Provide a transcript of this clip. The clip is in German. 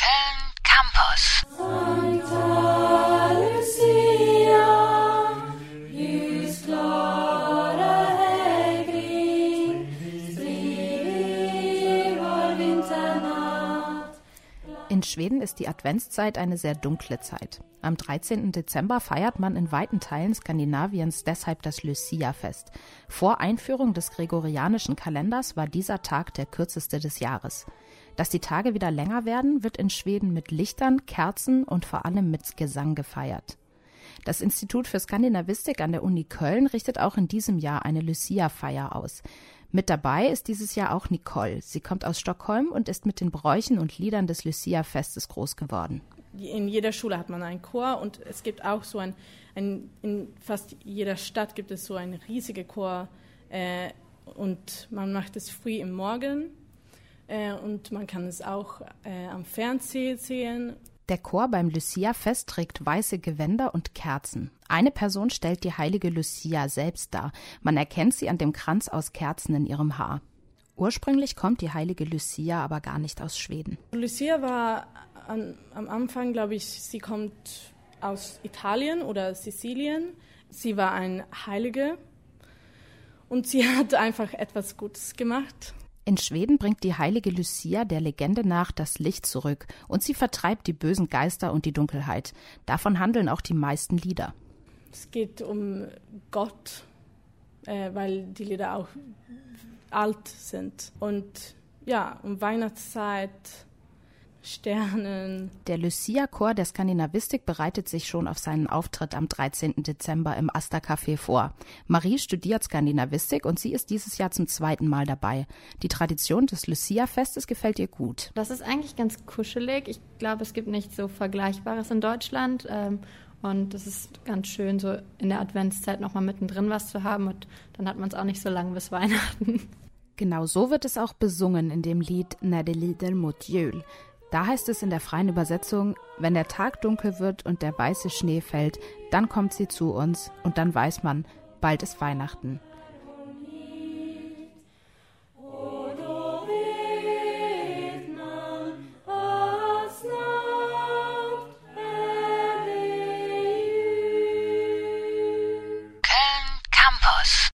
Köln Campus. In Schweden ist die Adventszeit eine sehr dunkle Zeit. Am 13. Dezember feiert man in weiten Teilen Skandinaviens deshalb das Lucia-Fest. Vor Einführung des gregorianischen Kalenders war dieser Tag der kürzeste des Jahres. Dass die Tage wieder länger werden, wird in Schweden mit Lichtern, Kerzen und vor allem mit Gesang gefeiert. Das Institut für Skandinavistik an der Uni Köln richtet auch in diesem Jahr eine Lucia-Feier aus. Mit dabei ist dieses Jahr auch Nicole. Sie kommt aus Stockholm und ist mit den Bräuchen und Liedern des Lucia-Festes groß geworden. in jeder Schule hat man einen Chor und es gibt auch so ein, ein in fast jeder Stadt gibt es so einen riesigen Chor äh, und man macht es früh im Morgen äh, und man kann es auch äh, am Fernsehen sehen. Der Chor beim Lucia-Fest trägt weiße Gewänder und Kerzen. Eine Person stellt die heilige Lucia selbst dar. Man erkennt sie an dem Kranz aus Kerzen in ihrem Haar. Ursprünglich kommt die heilige Lucia aber gar nicht aus Schweden. Lucia war an, am Anfang, glaube ich, sie kommt aus Italien oder Sizilien. Sie war ein Heilige und sie hat einfach etwas Gutes gemacht. In Schweden bringt die heilige Lucia der Legende nach das Licht zurück und sie vertreibt die bösen Geister und die Dunkelheit. Davon handeln auch die meisten Lieder. Es geht um Gott, äh, weil die Lieder auch alt sind. Und ja, um Weihnachtszeit, Sternen. Der Lucia-Chor der Skandinavistik bereitet sich schon auf seinen Auftritt am 13. Dezember im Asta Café vor. Marie studiert Skandinavistik und sie ist dieses Jahr zum zweiten Mal dabei. Die Tradition des Lucia-Festes gefällt ihr gut. Das ist eigentlich ganz kuschelig. Ich glaube, es gibt nicht so Vergleichbares in Deutschland. Ähm, und es ist ganz schön, so in der Adventszeit nochmal mittendrin was zu haben. Und dann hat man es auch nicht so lange bis Weihnachten. Genau so wird es auch besungen in dem Lied När det lider mot jul. Da heißt es in der freien Übersetzung, wenn der Tag dunkel wird und der weiße Schnee fällt, dann kommt sie zu uns und dann weiß man, bald ist Weihnachten.